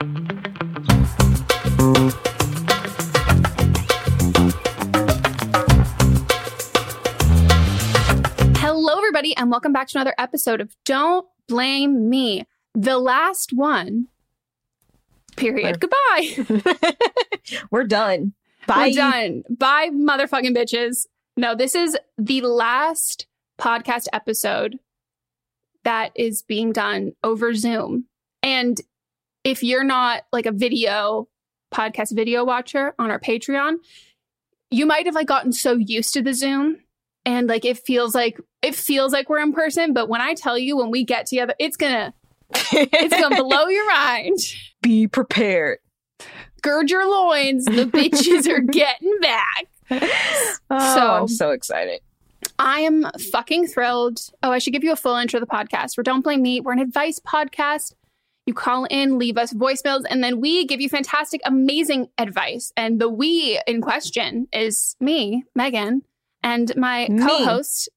Hello, everybody, and welcome back to another episode of Don't Blame Me, the last one. Period. Goodbye. We're done. Bye. We're done. Bye, motherfucking bitches. No, this is the last podcast episode that is being done over Zoom. And if you're not like a video podcast video watcher on our Patreon, you might have like gotten so used to the Zoom and like it feels like it feels like we're in person, but when I tell you when we get together, it's gonna it's gonna blow your mind. Be prepared. Gird your loins, the bitches are getting back. Oh, So- I'm so excited. I am fucking thrilled. Oh, I should give you a full intro to the podcast. We're Don't Blame Me. We're an advice podcast. You call in, leave us voicemails, and then we give you fantastic, amazing advice. And the we in question is me, Megan, and my Me. co-host.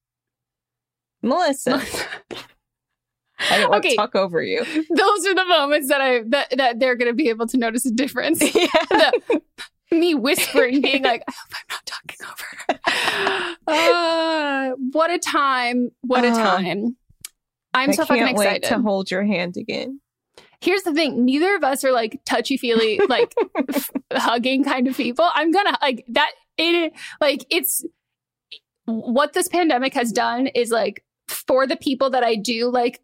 Melissa. I don't want Okay. to talk over you. Those are the moments that I that, that they're going to be able to notice a difference. The- me whispering, being like, "I hope I'm not talking over." her." Uh, what a time! What a Oh. time! I'm I so fucking excited. to hold your hand again. Here's the thing: neither of us are like touchy feely, like f- hugging kind of people. I'm gonna like that. It like it's what this pandemic has done is like for the people that I do like,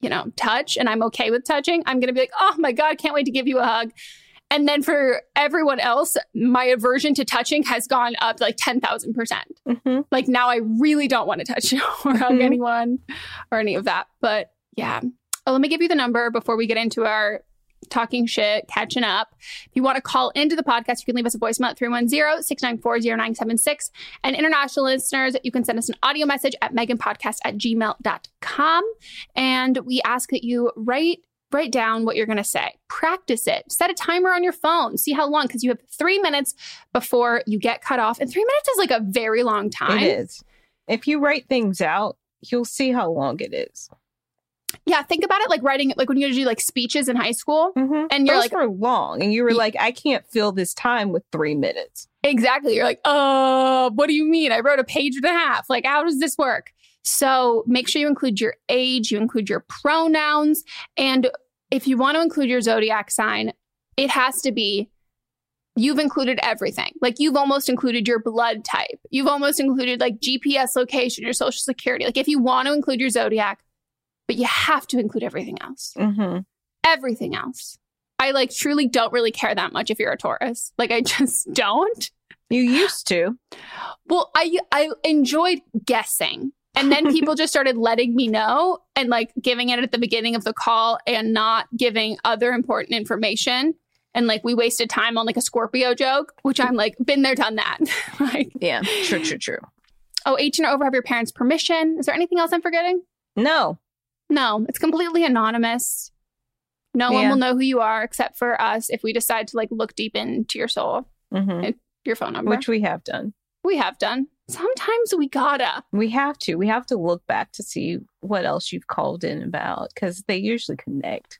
you know, touch, and I'm okay with touching. I'm gonna be like, oh my god, can't wait to give you a hug. And then for everyone else, my aversion to touching has gone up like 10,000%. percent Mhm. Like now I really don't want to touch or hug Mhm. anyone or any of that. But yeah. Oh, let me give you the number before we get into our talking shit, catching up. If you want to call into the podcast, you can leave us a voicemail at 310-694-0976. And international listeners, you can send us an audio message at meganpodcast at gmail.com. And we ask that you write write down what you're going to say. Practice it. Set a timer on your phone. See how long, because you have three minutes before you get cut off. And three minutes is like a very long time. It is. If you write things out, you'll see how long it is. Yeah, think about it like writing, like when you do like speeches in high school. Mhm. And you're Those like, were long, and you were like, I can't fill this time with three minutes. Exactly. You're like, uh, what do you mean? I wrote a page and a half. Like, how does this work? So make sure you include your age, you include your pronouns. And if you want to include your zodiac sign, it has to be you've included everything. Like you've almost included your blood type. You've almost included like GPS location, your social security. Like if you want to include your zodiac, but you have to include everything else. Mm-hmm. Everything else. I like truly don't really care that much if you're a Taurus. Like I just don't. You used to. Well, I I enjoyed guessing. And then people just started letting me know and like giving it at the beginning of the call and not giving other important information. And like we wasted time on like a Scorpio joke, which I'm like, been there, done that. like, Yeah, true, true, true. oh, 18 or over have your parents' permission. Is there anything else I'm forgetting? No, No, it's completely anonymous. No one will know who you are except for us if we decide to like look deep into your soul, hmm your phone number, which we have done. we have done. Sometimes we gotta. We have to. We have to look back to see what else you've called in about because they usually connect.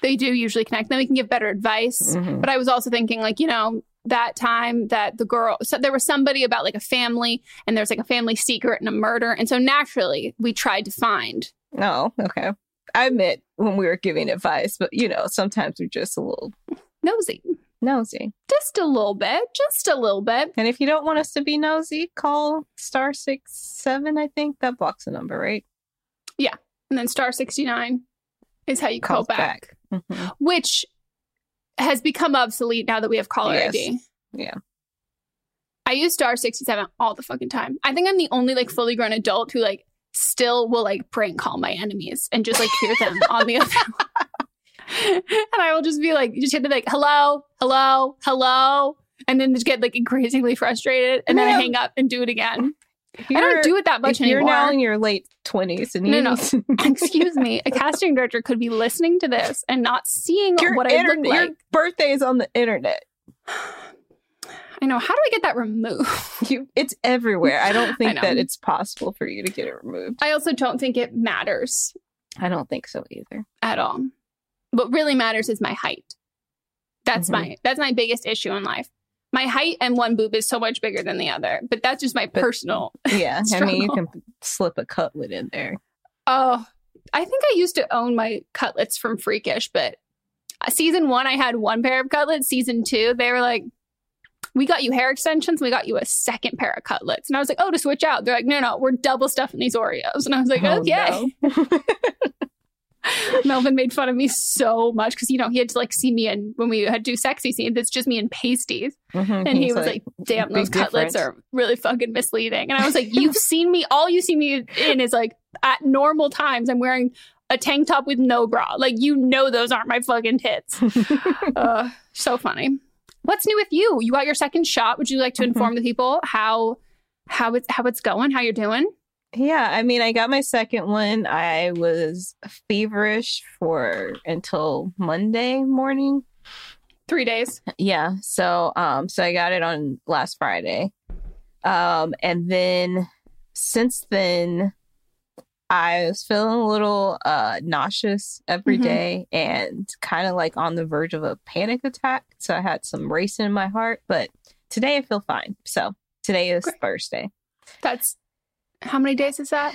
They do usually connect. Then we can give better advice. Mhm. But I was also thinking, like, you know, that time that the girl, so there was somebody about like a family and there's like a family secret and a murder. And so naturally, we tried to find. No, okay. I admit when we were giving advice, but you know, sometimes we're just a little Nosy, nosy. just a little bit, just a little bit. And if you don't want us to be nosy, call star six seven. I think that blocks the number, right? Yeah. And then star 69 is how you call Calls back, Mhm. which has become obsolete now that we have caller Yes. ID. Yeah. I use star 67 all the fucking time. I think I'm the only like fully grown adult who like still will like prank call my enemies and just like hear them on the other and I will just be like, just hit the like, hello, hello, hello. And then just get like increasingly frustrated. And then I hang up and do it again. If I don't do it that much you're anymore. now in your late twenties and No, no. Excuse me. A casting director could be listening to this and not seeing your, what I inter- look your like. birthday is on the internet. I know. How do I get that removed? You, it's everywhere. I don't think know. that it's possible for you to get it removed. I also don't think it matters I don't think so either. at all. What really matters is my height. That's Mhm. my that's my biggest issue in life. My height and one boob is so much bigger than the other, but that's just my But- personal. Yeah, I mean, you can slip a cutlet in there. Oh, I think I used to own my cutlets from Freakish, but season one I had one pair of cutlets. Season two, they were like, "We got you hair extensions. We got you a second pair of cutlets." And I was like, "Oh, to switch out." They're like, "No, no, we're double stuffing these Oreos." And I was like, Oh, "Okay." no. Melvin made fun of me so much because you know he had to like see me and when we had to do sexy scenes. It's just me in pasties, Mhm, and he was like, "Damn, those cutlets difference. are really fucking misleading." And I was like, "You've seen me. All you see me in is like at normal times. I'm wearing a tank top with no bra. Like you know those aren't my fucking tits." uh, so funny. What's new with you? You got your second shot. Would you like to inform the people how how it's how it's going? How you're doing? Yeah, I mean, I got my second one. I was feverish for until Monday morning. Three days. Yeah, so um, so I got it on last Friday, um, and then since then, I was feeling a little uh nauseous every Mhm. day and kind of like on the verge of a panic attack. So I had some racing in my heart, but today I feel fine. So today is Great. Thursday. That's how many days is that?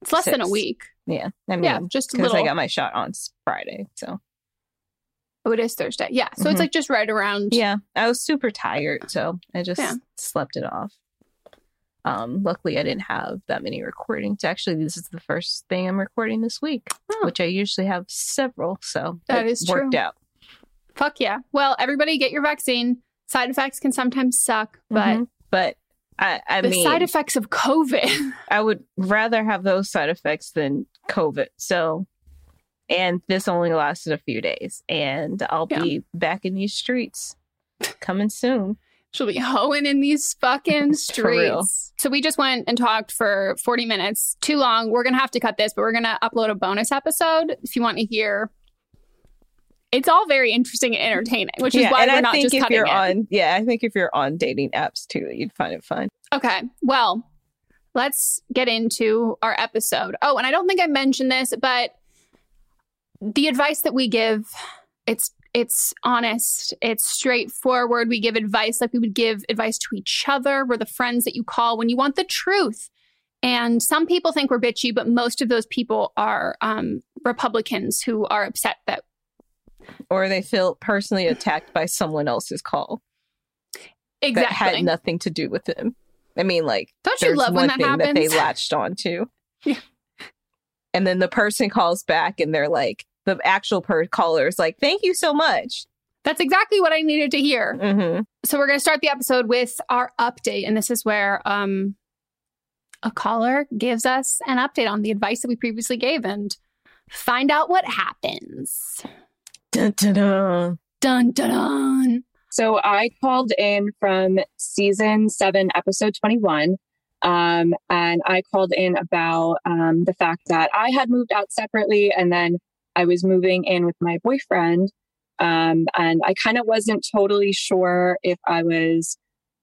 It's less than a week. Yeah, I mean, yeah, just because. I got my shot on Friday. So oh, it is Thursday. Yeah, so it's Mhm. like just right around. yeah, I was super tired, so I just Yeah. slept it off. Um, luckily, I didn't have that many recordings. Actually, this is the first thing I'm recording this week, Oh. which I usually have several. So that is worked true. out. Fuck yeah. Well, everybody get your vaccine. Side effects can sometimes suck, but Mhm. but I, I the mean, side effects of COVID. I would rather have those side effects than COVID. So, and this only lasted a few days, and I'll Yeah. be back in these streets coming soon. She'll be hoeing in these fucking streets. So we just went and talked for 40 minutes. Too long. We're going to have to cut this, but we're going to upload a bonus episode if you want to hear. It's all very interesting and entertaining, which is yeah, why we're I not think just if cutting you're it. on, yeah, I think if you're on dating apps too, you'd find it fun. Okay. Well, let's get into our episode. Oh, and I don't think I mentioned this, but the advice that we give, it's it's honest, it's straightforward. We give advice like we would give advice to each other. We're the friends that you call when you want the truth. And some people think we're bitchy, but most of those people are um, Republicans who are upset that Or they feel personally attacked by someone else's call exactly. that had nothing to do with them. I mean, like, Don't you love when that thing that they happens? latched onto. Yeah. And then the person calls back and they're like, the actual per caller is like, thank you so much. That's exactly what I needed to hear. Mm-hmm. So we're going to start the episode with our update, and this is where um, a caller gives us an update on the advice that we previously gave and find out what happens. Dun, dun, dun. Dun dun dun. So I called in from season seven, episode 21. Um, and I called in about um, the fact that I had moved out separately and then I was moving in with my boyfriend. Um, and I kind of wasn't totally sure if I was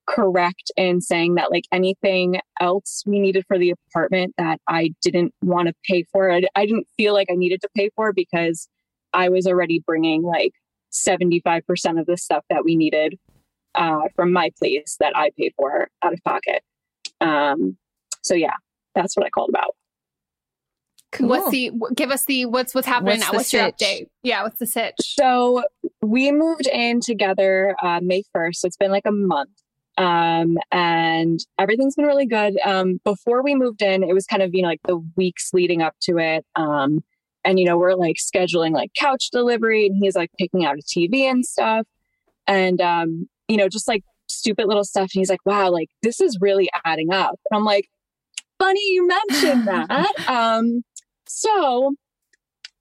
correct in saying that like anything else we needed for the apartment that I didn't want to pay for. I, I didn't feel like I needed to pay for because I was already bringing like 75% of the stuff that we needed uh, from my place that I paid for out of pocket. Um, so yeah, that's what I called about. Cool. What's the give us the what's what's happening What's now? What's your sitch? update? Yeah, what's the sitch? So we moved in together uh, May 1st. So it's been like a month. Um, and everything's been really good. Um, before we moved in, it was kind of, you know, like the weeks leading up to it. Um, and, you know, we're like scheduling like couch delivery and he's like picking out a TV and stuff. And, um, you know, just like stupid little stuff. And he's like, wow, like this is really adding up. And I'm like, funny you mentioned that. um, so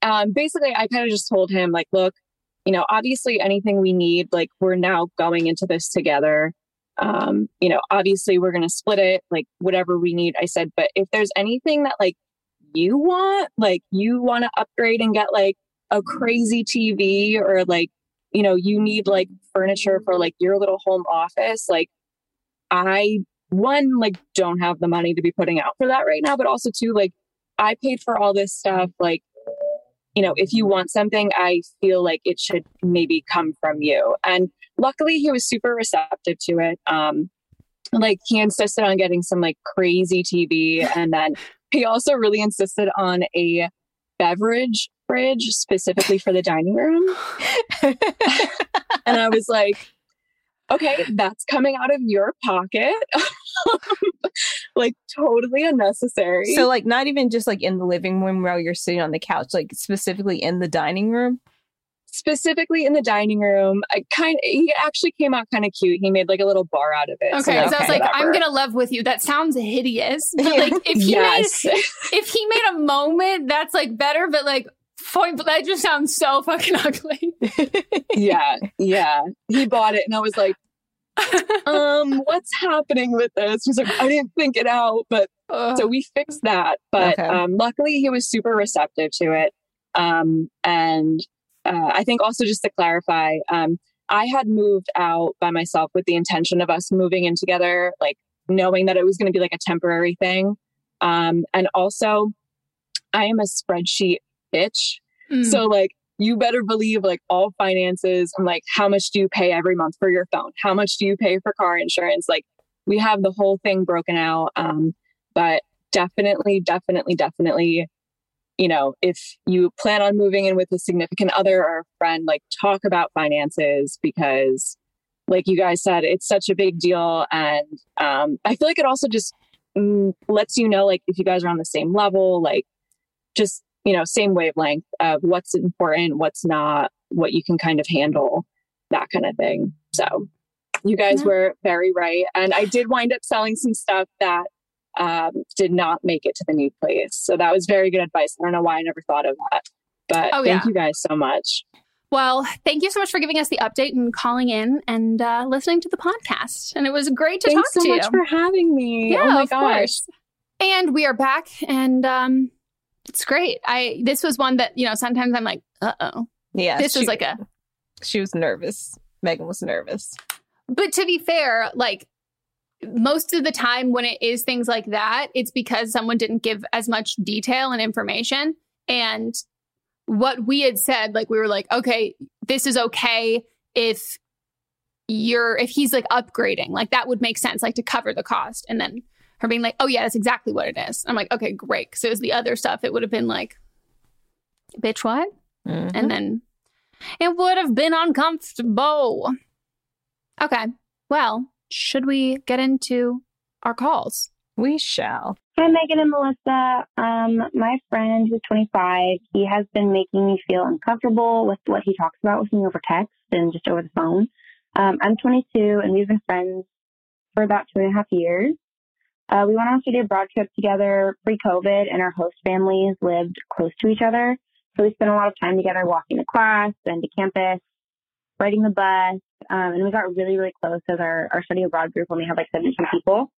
um, basically, I kind of just told him, like, look, you know, obviously anything we need, like, we're now going into this together. Um, you know, obviously we're going to split it, like, whatever we need. I said, but if there's anything that, like, you want, like, you want to upgrade and get, like, a crazy TV or, like, you know, you need, like, furniture for, like, your little home office, like, I, one, like, don't have the money to be putting out for that right now, but also, two, like, I paid for all this stuff. Like, you know, if you want something, I feel like it should maybe come from you. And luckily, he was super receptive to it. Um, like he insisted on getting some like crazy TV, and then he also really insisted on a beverage fridge specifically for the dining room. and I was like, okay, that's coming out of your pocket. like totally unnecessary. So, like, not even just like in the living room while you're sitting on the couch, like specifically in the dining room. specifically in the dining room, I kind he actually came out kind of cute. He made like a little bar out of it. Okay, So, so I was like, whatever. I'm gonna love with you. That sounds hideous. But like, if he yes. made if he made a moment, that's like better. But like, point, but that just sounds so fucking ugly. yeah. Yeah. He bought it and I was like, um, what's happening with this? He's like, I didn't think it out, but so we fixed that. But Okay. um, luckily, he was super receptive to it. Um, and uh, I think also just to clarify, um, I had moved out by myself with the intention of us moving in together, like knowing that it was going to be like a temporary thing. Um, and also, I am a spreadsheet bitch. Mm. So like you better believe like all finances. I'm like, how much do you pay every month for your phone? How much do you pay for car insurance? Like we have the whole thing broken out. Um, but definitely, definitely, definitely, you know, if you plan on moving in with a significant other or a friend, like talk about finances because like you guys said, it's such a big deal. And um, I feel like it also just mm, lets you know, like, if you guys are on the same level, like, just, you know, same wavelength of what's important, what's not. what you can kind of handle, that kind of thing. So you guys Yeah. were very right. And I did wind up selling some stuff that um, did not make it to the new place. So that was very good advice. I don't know why I never thought of that. But Oh, thank yeah. you guys so much. Well, thank you so much for giving us the update and calling in and uh, listening to the podcast. And it was great to Thanks talk so to much you. for having me. Yeah, oh my of gosh. course. And we are back, and um, it's great. I this was one that you know sometimes I'm like, uh oh. Yeah. This she, was like a. she was nervous. Megan was nervous. But to be fair, like most of the time when it is things like that, it's because someone didn't give as much detail and information. And what we had said, like we were like, okay, this is okay if you're if he's like upgrading, like that would make sense, like to cover the cost. And then her being like, oh yeah, that's exactly what it is. I'm like, okay, great. Because it was the other stuff, it would have been like, bitch, what? Mhm. And then it would have been uncomfortable. Okay. Well, should we get into our calls? we shall. Hi, Megan and Melissa. Um, my friend who's 25, he has been making me feel uncomfortable with what he talks about with me over text and just over the phone. Um, I'm 22 and we've been friends for about two and a half years. Uh, we went on a study abroad trip together pre-COVID and our host families lived close to each other. So we spent a lot of time together walking to class and to campus, riding the bus. Um, and we got really, really close as our, our study abroad group only had like 17 people.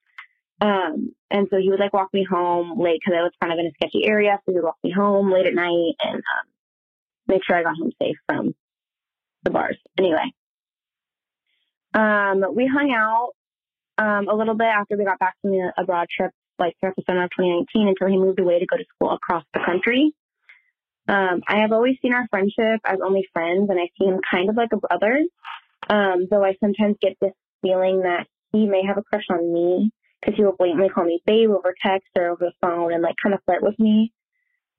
Um, and so he would like walk me home late because I was kind of in a sketchy area. So he would walk me home late at night and um, make sure I got home safe from the bars. Anyway, um, we hung out um, a little bit after we got back from the abroad trip, like throughout the summer of 2019, until he moved away to go to school across the country. Um, I have always seen our friendship as only friends, and I see him kind of like a brother. Um, though I sometimes get this feeling that he may have a crush on me because he will blatantly call me babe over text or over the phone and like kind of flirt with me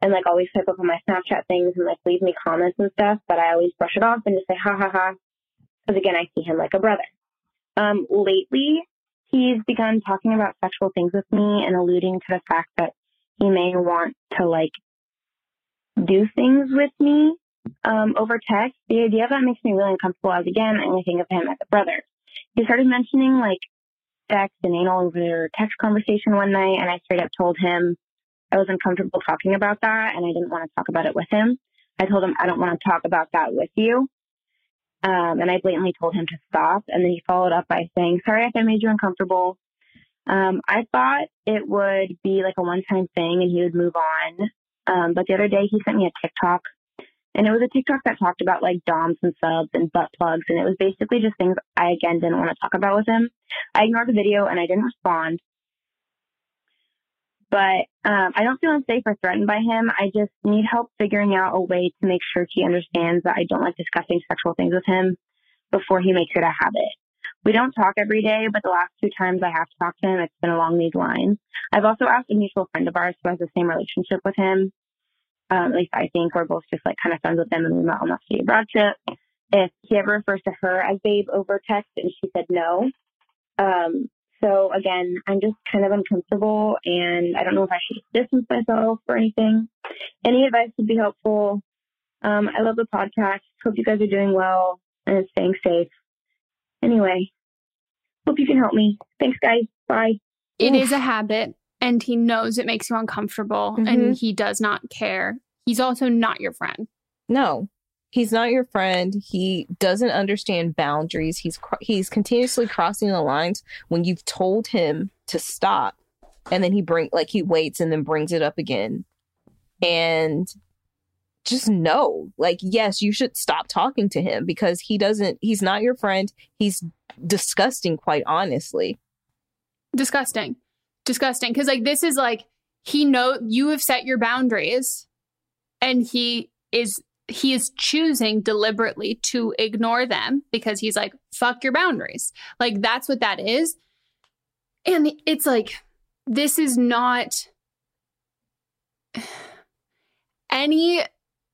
and like always type up on my Snapchat things and like leave me comments and stuff. But I always brush it off and just say ha ha ha because again I see him like a brother. Um, lately he's begun talking about sexual things with me and alluding to the fact that he may want to like do things with me um, over text. The idea of that makes me really uncomfortable as again I only think of him as a brother. He started mentioning like sex and anal over text conversation one night, and I straight up told him I was uncomfortable talking about that, and I didn't want to talk about it with him. I told him I don't want to talk about that with you, um, and I blatantly told him to stop. And then he followed up by saying, "Sorry if I made you uncomfortable." Um, I thought it would be like a one-time thing, and he would move on. Um, but the other day, he sent me a TikTok and it was a TikTok that talked about like DOMs and subs and butt plugs. And it was basically just things I, again, didn't want to talk about with him. I ignored the video and I didn't respond. But um, I don't feel unsafe or threatened by him. I just need help figuring out a way to make sure he understands that I don't like discussing sexual things with him before he makes it a habit. We don't talk every day, but the last two times I have talked to him, it's been along these lines. I've also asked a mutual friend of ours who has the same relationship with him um, at least I think we're both just like kind of friends with them and we met on that study abroad trip. If he ever refers to her as babe over text and she said no. Um, so again, I'm just kind of uncomfortable and I don't know if I should distance myself or anything. Any advice would be helpful. Um, I love the podcast. Hope you guys are doing well and staying safe. Anyway, hope you can help me. Thanks guys. Bye. It is a habit, and he knows it makes you uncomfortable, and he does not care. He's also not your friend. No, he's not your friend. He doesn't understand boundaries. He's cr- he's continuously crossing the lines when you've told him to stop, and then he bring like he waits and then brings it up again, and just know, like yes, you should stop talking to him because he doesn't. He's not your friend. He's disgusting, quite honestly. Disgusting. Disgusting. Because, like, this is like, he know you have set your boundaries and he is he is choosing deliberately to ignore them because he's like fuck your boundaries. Like that's what that is. And it's like this is not any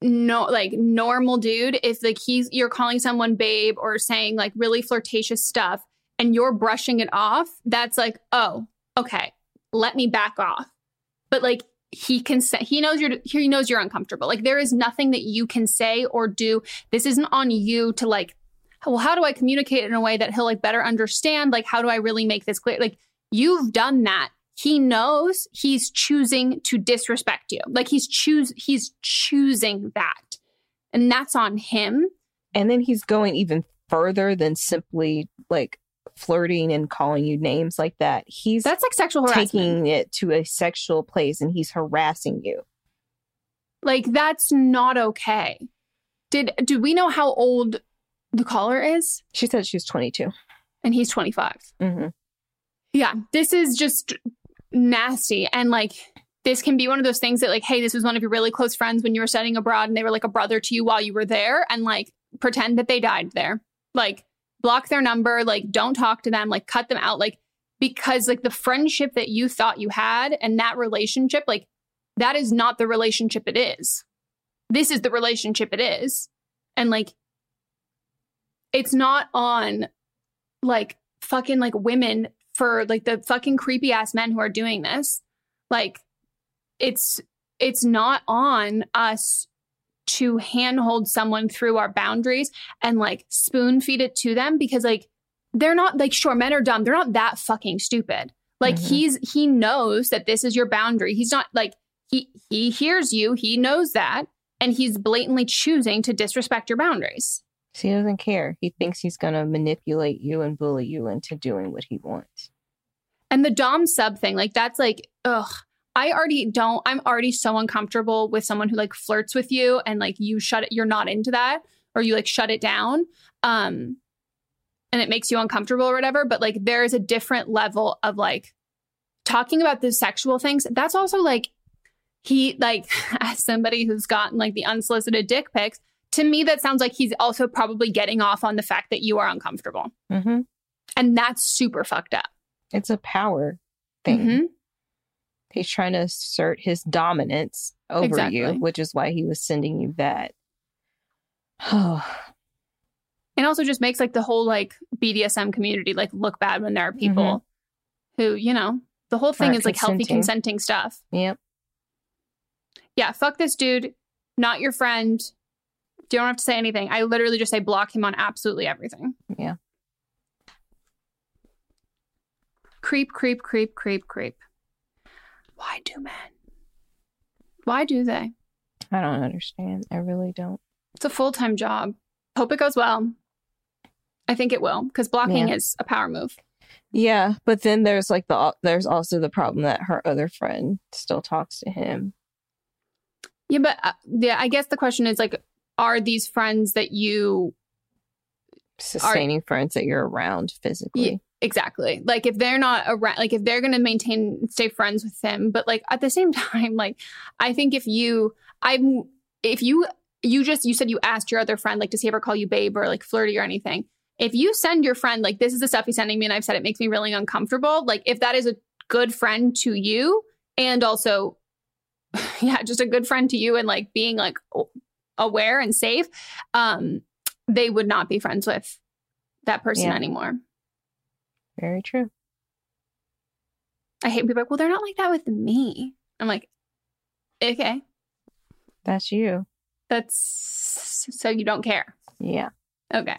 no like normal dude. If like he's you're calling someone babe or saying like really flirtatious stuff and you're brushing it off that's like oh okay let me back off. But like he can say he knows you're he knows you're uncomfortable. Like there is nothing that you can say or do. This isn't on you to like well, how do I communicate in a way that he'll like better understand? Like, how do I really make this clear? Like, you've done that. He knows he's choosing to disrespect you. Like he's choose he's choosing that. And that's on him. And then he's going even further than simply like flirting and calling you names like that. He's that's like sexual harassment. Taking it to a sexual place and he's harassing you. Like that's not okay. Did do we know how old the caller is? She said she's 22. And he's 25. Mm-hmm. Yeah, this is just nasty. And like, this can be one of those things that, like, hey, this was one of your really close friends when you were studying abroad and they were like a brother to you while you were there. And like, pretend that they died there. Like, block their number. Like, don't talk to them. Like, cut them out. Like, because like the friendship that you thought you had and that relationship, like, that is not the relationship it is. This is the relationship it is. And like, it's not on like fucking like women for like the fucking creepy ass men who are doing this. Like it's it's not on us to handhold someone through our boundaries and like spoon feed it to them because like they're not like sure men are dumb. They're not that fucking stupid. Like mm-hmm. he's he knows that this is your boundary. He's not like he he hears you, he knows that and he's blatantly choosing to disrespect your boundaries. He doesn't care. He thinks he's going to manipulate you and bully you into doing what he wants. And the Dom sub thing, like that's like, ugh. I already don't, I'm already so uncomfortable with someone who like flirts with you and like you shut it, you're not into that or you like shut it down. Um, and it makes you uncomfortable or whatever. But like there is a different level of like talking about the sexual things. That's also like, he like as somebody who's gotten like the unsolicited dick pics, to me, that sounds like he's also probably getting off on the fact that you are uncomfortable. Mm-hmm. And that's super fucked up. It's a power thing. Mm-hmm. He's trying to assert his dominance over exactly. you, which is why he was sending you that. Oh And also just makes like the whole like BDSM community like look bad when there are people mm-hmm. who, you know, the whole thing is like healthy consenting stuff. Yep. Yeah, fuck this dude, not your friend, you don't have to say anything. I literally just say block him on absolutely everything. Yeah. Creep, creep, creep, creep, creep. Why do men? Why do they? I don't understand. I really don't. It's a full time job. Hope it goes well. I think it will because blocking yeah. is a power move. Yeah, but then there's like the there's also the problem that her other friend still talks to him. Yeah, but uh, yeah, I guess the question is like, are these friends that you sustaining are, friends that you're around physically. Exactly. Like if they're not around, like if they're going to maintain, stay friends with him but like at the same time, like I think if you, I'm, if you, you just, you said you asked your other friend, like, does he ever call you babe or like flirty or anything? If you send your friend, like, this is the stuff he's sending me and I've said it makes me really uncomfortable, like if that is a good friend to you and also, yeah, just a good friend to you and like being like aware and safe, um, they would not be friends with that person yeah. anymore. Very true. I hate people like, well, they're not like that with me. I'm like, okay. That's you. That's so you don't care. Yeah. Okay.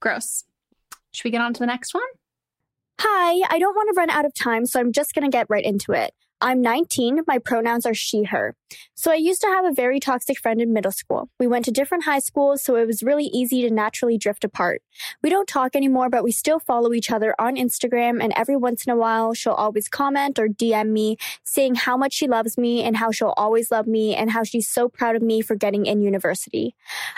Gross. Should we get on to the next one? Hi, I don't want to run out of time, so I'm just going to get right into it. I'm 19. My pronouns are she, her. So I used to have a very toxic friend in middle school. We went to different high schools, so it was really easy to naturally drift apart. We don't talk anymore, but we still follow each other on Instagram, and every once in a while, she'll always comment or DM me saying how much she loves me and how she'll always love me and how she's so proud of me for getting in university.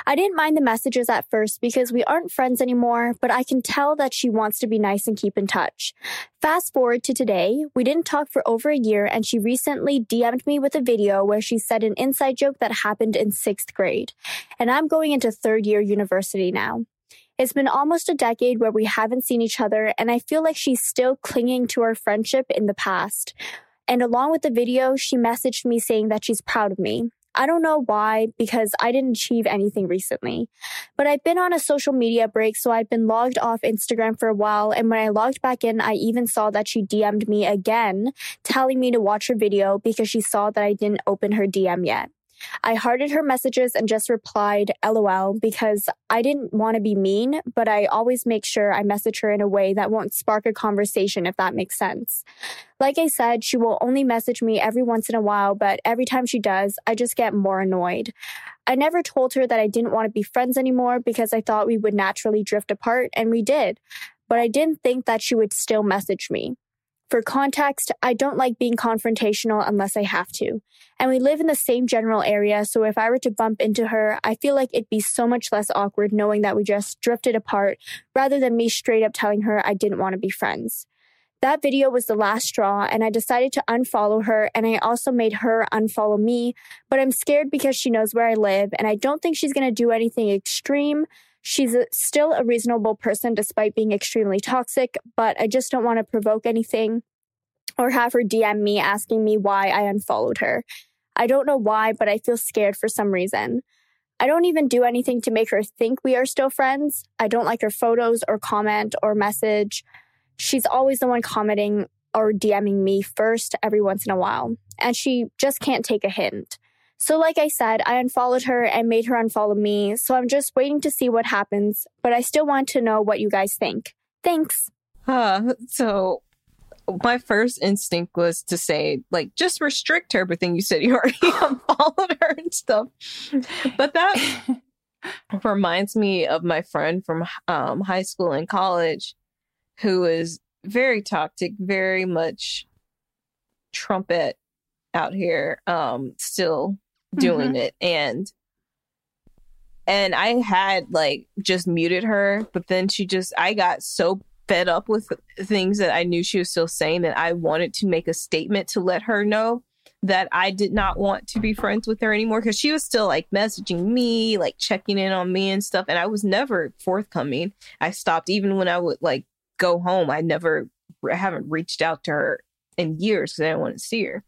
I didn't mind the messages at first because we aren't friends anymore, but I can tell that she wants to be nice and keep in touch. Fast forward to today, we didn't talk for over a year and she recently DM'd me with a video where she said an inside joke that happened in sixth grade. And I'm going into third year university now. It's been almost a decade where we haven't seen each other, and I feel like she's still clinging to our friendship in the past. And along with the video, she messaged me saying that she's proud of me. I don't know why, because I didn't achieve anything recently. But I've been on a social media break, so I've been logged off Instagram for a while. And when I logged back in, I even saw that she DM'd me again, telling me to watch her video because she saw that I didn't open her DM yet. I hearted her messages and just replied LOL because I didn't want to be mean, but I always make sure I message her in a way that won't spark a conversation if that makes sense. Like I said, she will only message me every once in a while, but every time she does, I just get more annoyed. I never told her that I didn't want to be friends anymore because I thought we would naturally drift apart, and we did. But I didn't think that she would still message me. For context, I don't like being confrontational unless I have to. And we live in the same general area, so if I were to bump into her, I feel like it'd be so much less awkward knowing that we just drifted apart rather than me straight up telling her I didn't want to be friends. That video was the last straw, and I decided to unfollow her, and I also made her unfollow me. But I'm scared because she knows where I live, and I don't think she's gonna do anything extreme. She's a, still a reasonable person despite being extremely toxic, but I just don't want to provoke anything or have her DM me asking me why I unfollowed her. I don't know why, but I feel scared for some reason. I don't even do anything to make her think we are still friends. I don't like her photos or comment or message. She's always the one commenting or DMing me first every once in a while, and she just can't take a hint. So, like I said, I unfollowed her and made her unfollow me. So I'm just waiting to see what happens, but I still want to know what you guys think. Thanks. Uh, so my first instinct was to say, like, just restrict her, but then you said you already unfollowed her and stuff. But that reminds me of my friend from um, high school and college who is very toxic, very much trumpet out here, um, still doing mm-hmm. it and and I had like just muted her, but then she just I got so fed up with things that I knew she was still saying that I wanted to make a statement to let her know that I did not want to be friends with her anymore because she was still like messaging me, like checking in on me and stuff. And I was never forthcoming. I stopped even when I would like go home. I never, I haven't reached out to her in years because I didn't want to see her.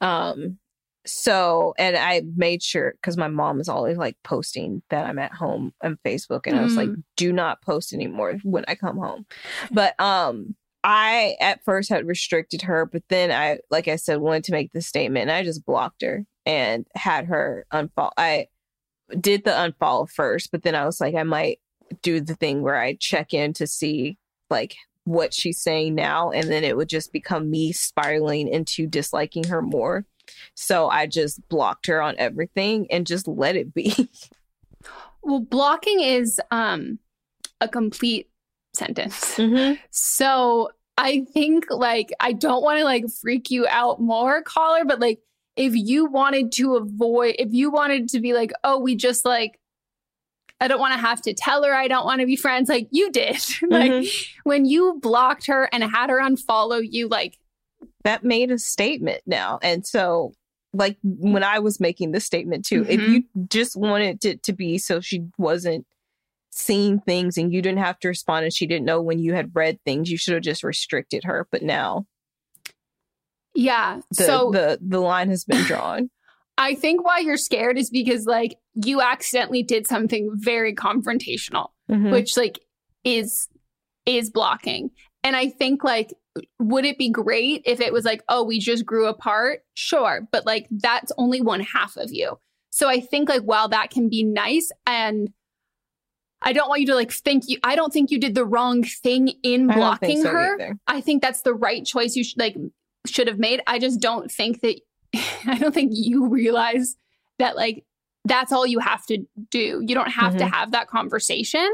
Um, so and i made sure because my mom is always like posting that i'm at home on facebook and mm. i was like mm. do not post anymore when i come home but um i at first had restricted her but then i like i said wanted to make the statement and i just blocked her and had her unfollow i did the unfollow first but then i was like i might do the thing where i check in to see like what she's saying now and then it would just become me spiraling into disliking her more so I just blocked her on everything and just let it be. well, blocking is um a complete sentence. Mm-hmm. So I think like I don't want to like freak you out more, caller, but like if you wanted to avoid if you wanted to be like, oh, we just like I don't want to have to tell her I don't want to be friends like you did. like mm-hmm. when you blocked her and had her unfollow you, like that made a statement now. And so, like when I was making the statement too, mm-hmm. if you just wanted it to be so she wasn't seeing things and you didn't have to respond and she didn't know when you had read things, you should have just restricted her. But now, yeah. The, so the the line has been drawn. I think why you're scared is because like you accidentally did something very confrontational, mm-hmm. which like is is blocking. And I think like would it be great if it was like, oh, we just grew apart? Sure. But like, that's only one half of you. So I think like, while that can be nice and I don't want you to like think you, I don't think you did the wrong thing in blocking so her. Either. I think that's the right choice you should like, should have made. I just don't think that, I don't think you realize that like, that's all you have to do. You don't have mm-hmm. to have that conversation.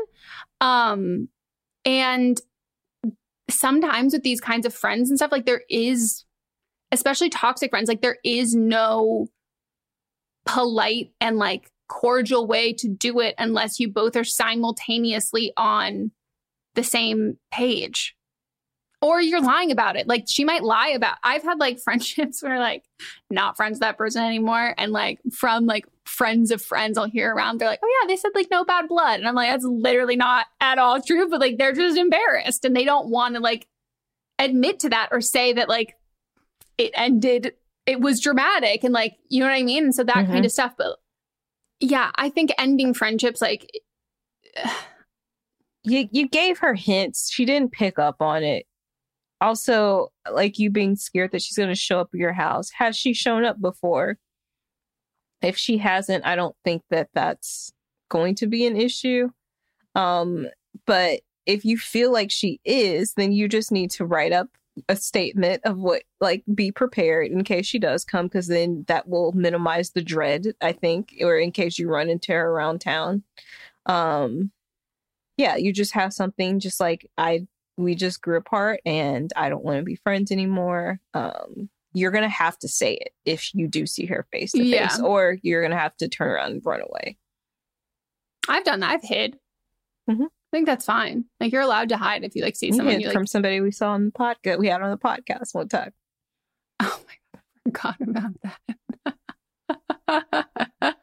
Um, and sometimes with these kinds of friends and stuff, like there is, especially toxic friends, like there is no polite and like cordial way to do it unless you both are simultaneously on the same page or you're lying about it. Like she might lie about. I've had like friendships where like not friends with that person anymore, and like from like friends of friends, I'll hear around. They're like, "Oh yeah, they said like no bad blood," and I'm like, "That's literally not at all true." But like they're just embarrassed and they don't want to like admit to that or say that like it ended it was dramatic and like you know what I mean. And so that Mm-hmm. kind of stuff. But yeah, I think ending friendships like you you gave her hints. She didn't pick up on it. Also, like you being scared that she's going to show up at your house. Has she shown up before? If she hasn't, I don't think that that's going to be an issue. Um, but if you feel like she is, then you just need to write up a statement of what like be prepared in case she does come because then that will minimize the dread i think or in case you run into her around town um yeah you just have something just like i we just grew apart and i don't want to be friends anymore um you're gonna have to say it if you do see her face to Yeah. face or you're gonna have to turn around and run away I've done that. I've hid. Mhm. I think that's fine. Like you're allowed to hide if you like see someone you like from somebody we saw on the podcast we had on the podcast one time Oh my god, forgot about that.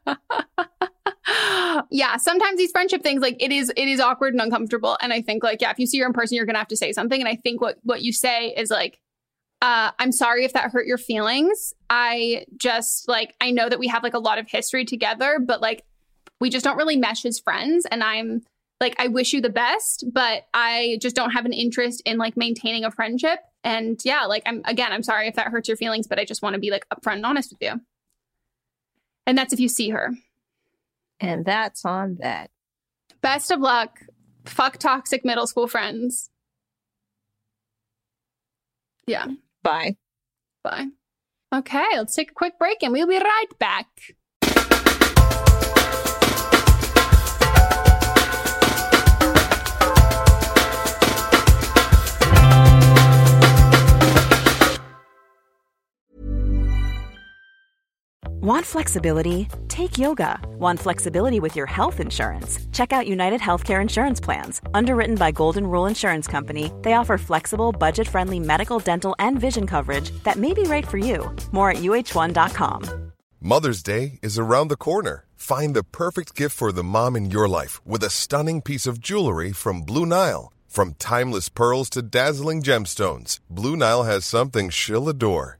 yeah, sometimes these friendship things, like it is, it is awkward and uncomfortable. And I think, like, yeah, if you see her in person, you're gonna have to say something. And I think what what you say is like, uh, I'm sorry if that hurt your feelings. I just like I know that we have like a lot of history together, but like we just don't really mesh as friends. And I'm like, I wish you the best, but I just don't have an interest in like maintaining a friendship. And yeah, like I'm again, I'm sorry if that hurts your feelings, but I just want to be like upfront and honest with you. And that's if you see her. And that's on that Best of luck. Fuck toxic middle school friends. Yeah, bye bye. Okay, let's take a quick break and we'll be right back. Want flexibility? Take yoga. Want flexibility with your health insurance? Check out United Healthcare Insurance Plans. Underwritten by Golden Rule Insurance Company, they offer flexible, budget friendly medical, dental, and vision coverage that may be right for you. More at uhone.com. Mother's Day is around the corner. Find the perfect gift for the mom in your life with a stunning piece of jewelry from Blue Nile. From timeless pearls to dazzling gemstones, Blue Nile has something she'll adore.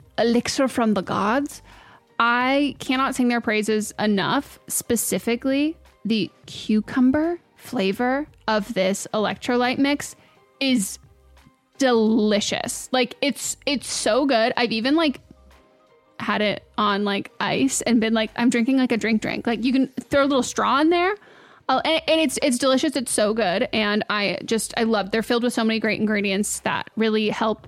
elixir from the gods. I cannot sing their praises enough. Specifically, the cucumber flavor of this electrolyte mix is delicious. Like it's it's so good. I've even like had it on like ice and been like I'm drinking like a drink drink. Like you can throw a little straw in there. Uh, and, and it's it's delicious. It's so good, and I just I love. They're filled with so many great ingredients that really help.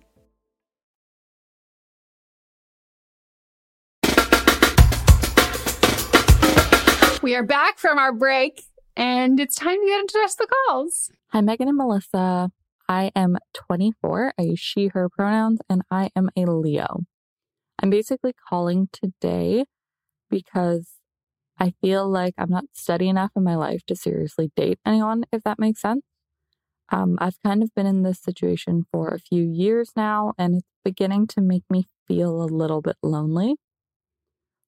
We are back from our break and it's time to get into just the calls. Hi, Megan and Melissa. I am 24. I use she, her pronouns, and I am a Leo. I'm basically calling today because I feel like I'm not steady enough in my life to seriously date anyone, if that makes sense. Um, I've kind of been in this situation for a few years now, and it's beginning to make me feel a little bit lonely.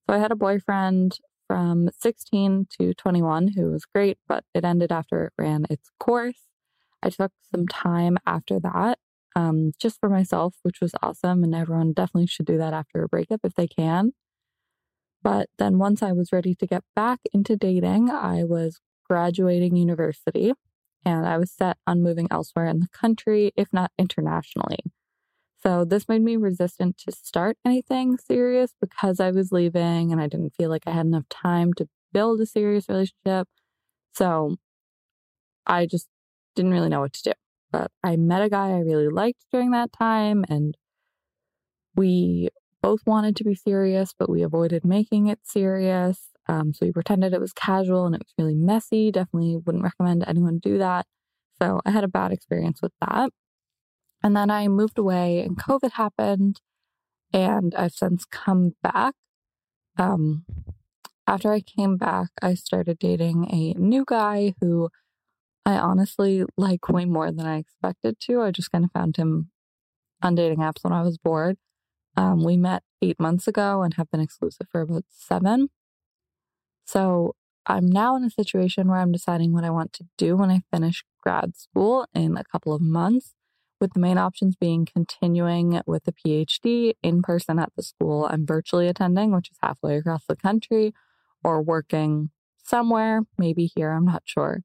So I had a boyfriend from 16 to 21 who was great, but it ended after it ran its course. I took some time after that um, just for myself, which was awesome. And everyone definitely should do that after a breakup if they can. But then once I was ready to get back into dating, I was graduating university and I was set on moving elsewhere in the country, if not internationally. So this made me resistant to start anything serious because I was leaving and I didn't feel like I had enough time to build a serious relationship. So I just didn't really know what to do. But I met a guy I really liked during that time, and we both wanted to be serious, but we avoided making it serious. Um, so we pretended it was casual and it was really messy. Definitely wouldn't recommend anyone do that. So I had a bad experience with that. And then I moved away and COVID happened, and I've since come back. Um, after I came back, I started dating a new guy who I honestly like way more than I expected to. I just kind of found him on dating apps when I was bored. Um, we met eight months ago and have been exclusive for about seven. So I'm now in a situation where I'm deciding what I want to do when I finish grad school in a couple of months, with the main options being continuing with the PhD in person at the school I'm virtually attending, which is halfway across the country, or working somewhere, maybe here, I'm not sure.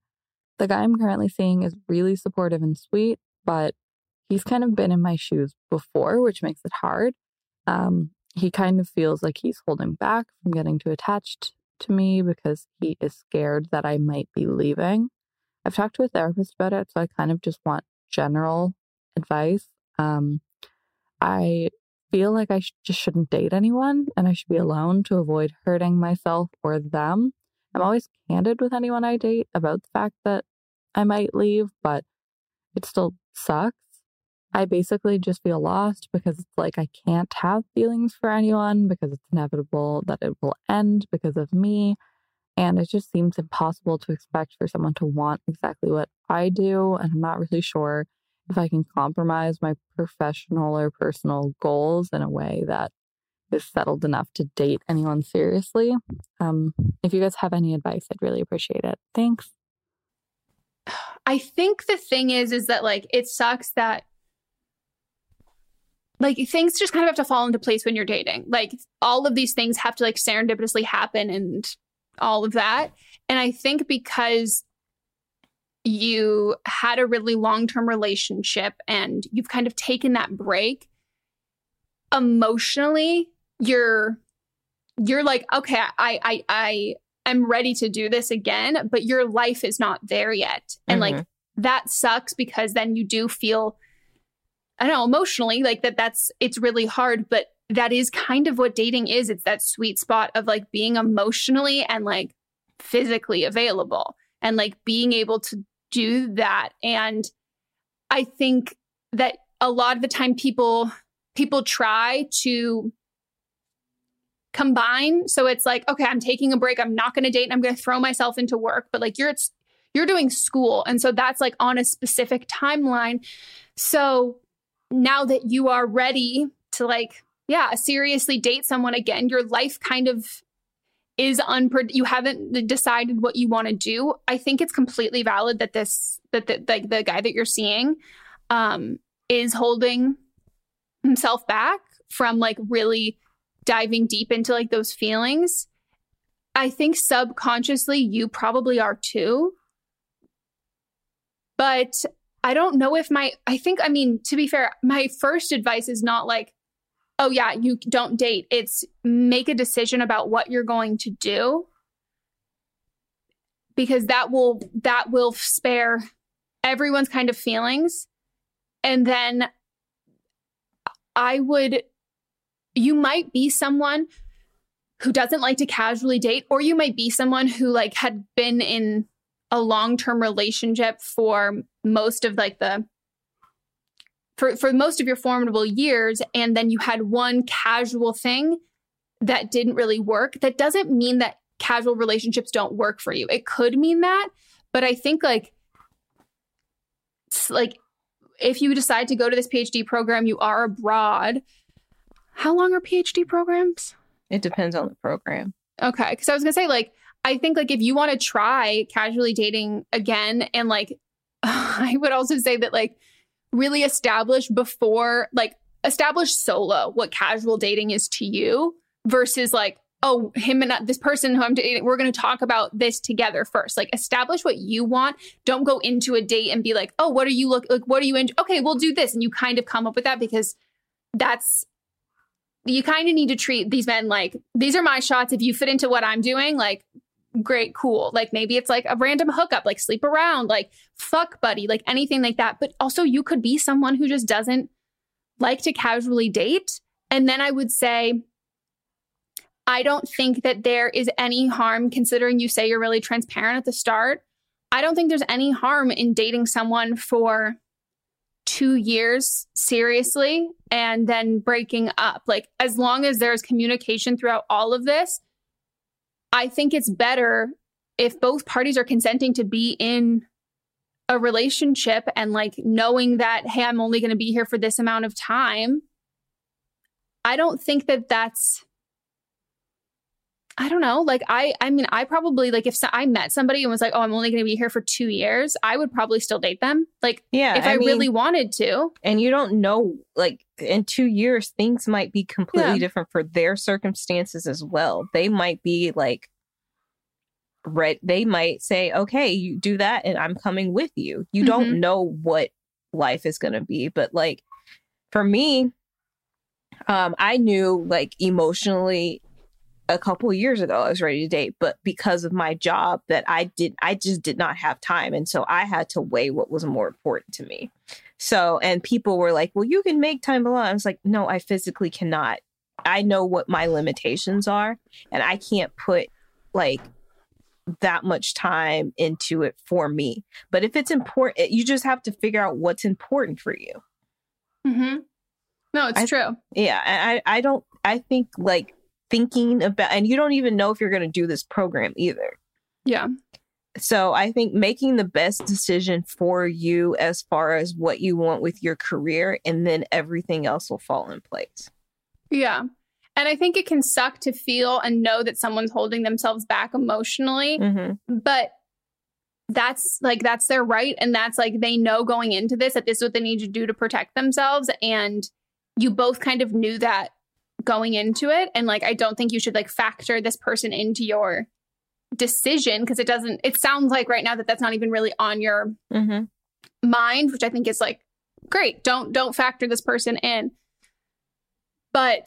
The guy I'm currently seeing is really supportive and sweet, but he's kind of been in my shoes before, which makes it hard. Um, he kind of feels like he's holding back from getting too attached to me because he is scared that I might be leaving. I've talked to a therapist about it, so I kind of just want general advice. Um, I feel like I sh- just shouldn't date anyone and I should be alone to avoid hurting myself or them. I'm always candid with anyone I date about the fact that I might leave, but it still sucks. I basically just feel lost because it's like I can't have feelings for anyone because it's inevitable that it will end because of me. And it just seems impossible to expect for someone to want exactly what I do. And I'm not really sure if I can compromise my professional or personal goals in a way that is settled enough to date anyone seriously. Um, if you guys have any advice, I'd really appreciate it. Thanks. I think the thing is, is that like it sucks that like things just kind of have to fall into place when you're dating. Like all of these things have to like serendipitously happen and all of that. And I think because you had a really long term relationship and you've kind of taken that break emotionally, you're you're like, okay, I I I am ready to do this again, but your life is not there yet. And mm-hmm. like that sucks because then you do feel I don't know, emotionally like that that's it's really hard, but that is kind of what dating is. It's that sweet spot of like being emotionally and like physically available and like being able to do that. And I think that a lot of the time people people try to combine. So it's like, okay, I'm taking a break. I'm not going to date and I'm going to throw myself into work. But like you're it's you're doing school. And so that's like on a specific timeline. So now that you are ready to like, yeah, seriously date someone again, your life kind of is unpred you haven't decided what you want to do. I think it's completely valid that this that the, the guy that you're seeing um is holding himself back from like really diving deep into like those feelings. I think subconsciously you probably are too. But I don't know if my, I think, I mean, to be fair, my first advice is not like, oh yeah, you don't date. It's make a decision about what you're going to do because that will that will spare everyone's kind of feelings and then I would you might be someone who doesn't like to casually date or you might be someone who like had been in a long-term relationship for most of like the for for most of your formidable years and then you had one casual thing that didn't really work that doesn't mean that casual relationships don't work for you. It could mean that but i think like like if you decide to go to this phd program you are abroad how long are phd programs? It depends on the program. Okay because i was gonna say like i think like if you want to try casually dating again and like i would also say that like really establish before, like, establish solo what casual dating is to you versus like, oh, him and this person who I'm dating, we're going to talk about this together first. Like, establish what you want. Don't go into a date and be like, oh, what are you look like? What are you in? Okay, we'll do this. And you kind of come up with that because that's, you kind of need to treat these men like, these are my shots. If you fit into what I'm doing, like, great, cool. Like maybe it's like a random hookup, like sleep around, like fuck buddy, like anything like that. But also, you could be someone who just doesn't like to casually date. And then I would say, I don't think that there is any harm considering you say you're really transparent at the start. I don't think there's any harm in dating someone for two years seriously and then breaking up. Like, as long as there's communication throughout all of this, I think it's better if both parties are consenting to be in a relationship and like knowing that, hey, I'm only going to be here for this amount of time. I don't think that that's I don't know. Like I, I mean, I probably like if so, I met somebody and was like, "Oh, I'm only going to be here for two years," I would probably still date them. Like, yeah, if I, I mean, really wanted to. And you don't know, like in two years, things might be completely yeah. different for their circumstances as well. They might be like, right? They might say, "Okay, you do that, and I'm coming with you." You mm-hmm. don't know what life is going to be, but like for me, um, I knew like emotionally a couple years ago I was ready to date, but because of my job that I did I just did not have time and so I had to weigh what was more important to me. So and people were like, "Well, you can make time alone." I was like, "No, I physically cannot. I know what my limitations are and I can't put like that much time into it for me. But if it's important, you just have to figure out what's important for you. Mhm. No, it's I, true. Yeah, I I don't I think like thinking about and you don't even know if you're going to do this program either. Yeah. So I think making the best decision for you as far as what you want with your career and then everything else will fall in place. Yeah. And I think it can suck to feel and know that someone's holding themselves back emotionally. Mm-hmm. But that's like that's their right and that's like they know going into this that this is what they need to do to protect themselves and you both kind of knew that going into it. And like i don't think you should like factor this person into your decision because it doesn't it sounds like right now that that's not even really on your mm-hmm. mind which i think is like great. Don't don't factor this person in. But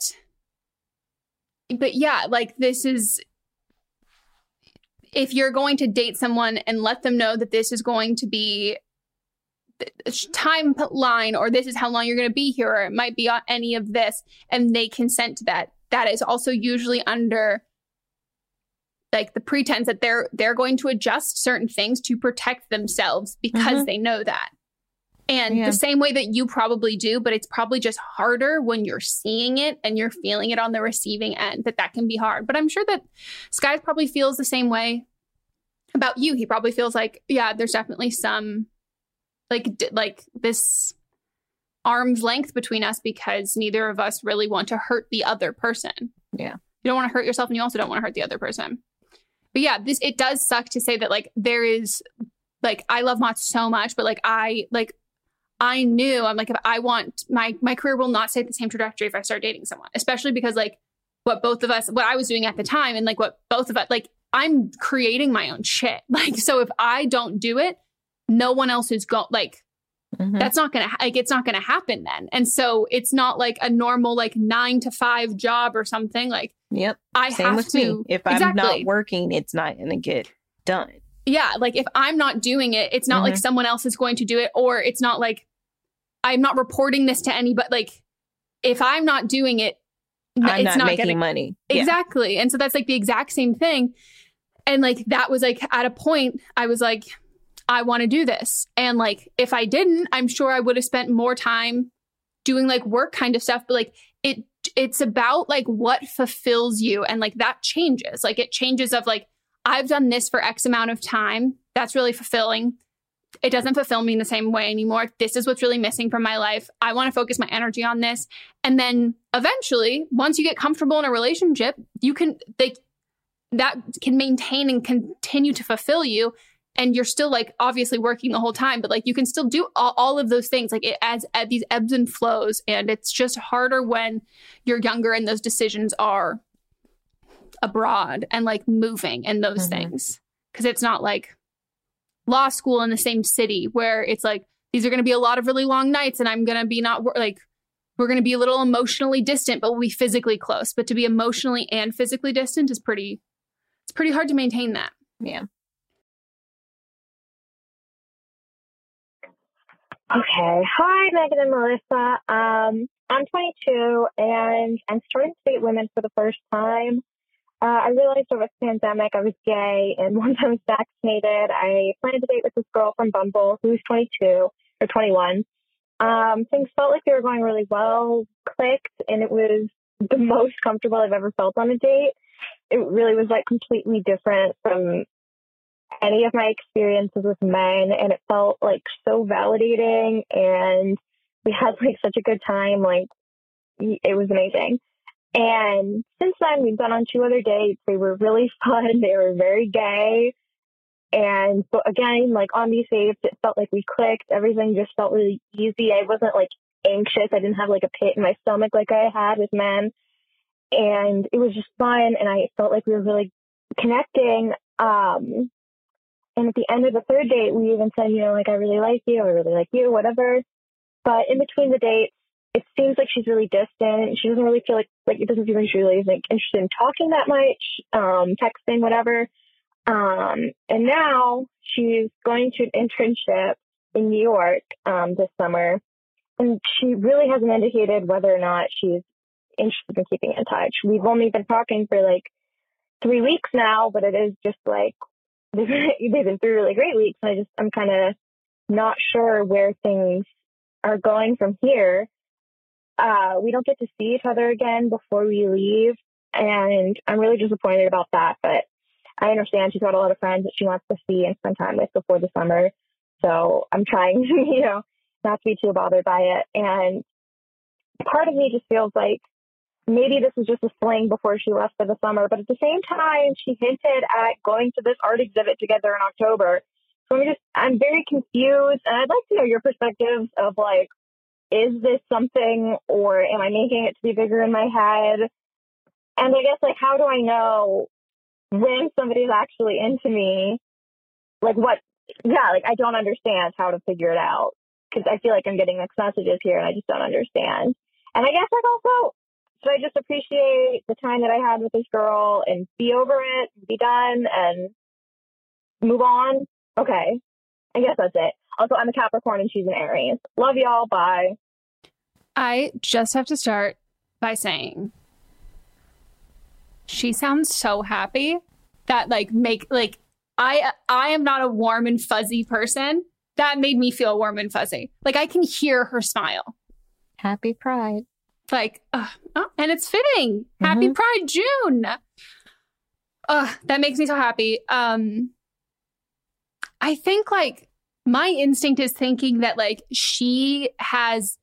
but yeah like this is if you're going to date someone and let them know that this is going to be timeline or this is how long you're going to be here or it might be on any of this and they consent to that that is also usually under like the pretense that they're they're going to adjust certain things to protect themselves because mm-hmm. they know that and yeah. the same way that you probably do but it's probably just harder when you're seeing it and you're feeling it on the receiving end that that can be hard but i'm sure that skies probably feels the same way about you he probably feels like yeah there's definitely some like like this arm's length between us because neither of us really want to hurt the other person. Yeah. You don't want to hurt yourself and you also don't want to hurt the other person. But yeah, this it does suck to say that like there is like I love Mott so much, but like I like I knew I'm like if I want my my career will not stay the same trajectory if I start dating someone, especially because like what both of us what I was doing at the time and like what both of us like I'm creating my own shit. Like so if I don't do it, no one else is go like Mhm. That's not going to like it's not going to happen then. And so it's not like a normal like 9 to 5 job or something like Yep. I Same have with to me. If I'm not working, it's not going to get done. yeah, like if I'm not doing it, it's not like Mhm. someone else is going to do it, or it's not like I'm not reporting this to anybody. Like if I'm not doing it, I'm it's not, not, making getting money. Yeah. exactly. And so that's like the exact same thing. And like that was like at a point I was like, I want to do this. And like if I didn't, I'm sure I would have spent more time doing like work kind of stuff. But like it it's about like what fulfills you and like that changes. Like it changes of like I've done this for X amount of time. That's really fulfilling. It doesn't fulfill me in the same way anymore. This is what's really missing from my life. I want to focus my energy on this. And then eventually, once you get comfortable in a relationship, you can they that can maintain and continue to fulfill you. And you're still like obviously working the whole time, but like you can still do all, all of those things. Like it adds at these ebbs and flows. And it's just harder when you're younger and those decisions are abroad and like moving and those Mhm. things. Cause it's not like law school in the same city where it's like these are going to be a lot of really long nights and I'm going to be not like we're going to be a little emotionally distant but we'll be physically close. But to be emotionally and physically distant is pretty it's pretty hard to maintain that. Yeah. Okay. Hi, Megan and Melissa. Um, I'm 22 and I'm starting to date women for the first time. Uh, I realized over the pandemic I was gay, and once I was vaccinated, I planned to date with this girl from Bumble who's 22 or 21. Um, things felt like they were going really well, clicked, and it was the most comfortable I've ever felt on a date. It really was like completely different from any of my experiences with men and it felt like so validating and we had like such a good time like it was amazing. And since then we've been on two other dates. They were really fun. They were very gay. And but again like on these dates it felt like we clicked. Everything just felt really easy. I wasn't like anxious. I didn't have like a pit in my stomach like i had with men. And it was just fun and i felt like we were really connecting. Um and at the end of the third date, we even said, you know, like, I really like you, I really like you, whatever. But in between the dates, it seems like she's really distant. She doesn't really feel like, like, it doesn't seem like she really is like interested in talking that much, um, texting, whatever. Um, and now she's going to an internship in New York, um, this summer. And she really hasn't indicated whether or not she's interested in keeping in touch. We've only been talking for like three weeks now, but it is just like, they've been through really great weeks and I just I'm kind of not sure where things are going from here. Uh, we don't get to see each other again before we leave, and I'm really disappointed about that. But I understand she's got a lot of friends that she wants to see and spend time with before the summer. So I'm trying, to, you know, not to be too bothered by it. And part of me just feels like maybe this was just a fling before she left for the summer, but at the same time, she hinted at going to this art exhibit together in October. So I'm just, I'm very confused, and I'd like to know your perspectives of like, is this something, or am I making it to be bigger in my head? And I guess like, how do I know when somebody's actually into me? Like, what? Yeah, like I don't understand how to figure it out because I feel like I'm getting mixed messages here, and I just don't understand. And I guess like also should I just appreciate the time that I had with this girl and be over it, be done, and move on? Okay. I guess that's it. Also, I'm a Capricorn and she's an Aries. Love y'all. Bye. I just have to start by saying she sounds so happy that like make like I I am not a warm and fuzzy person. That made me feel warm and fuzzy. Like I can hear her smile. Happy Pride. Like, uh, oh, and it's fitting. Happy Pride June. Uh, that makes me so happy. Um, I think like my instinct is thinking that like she has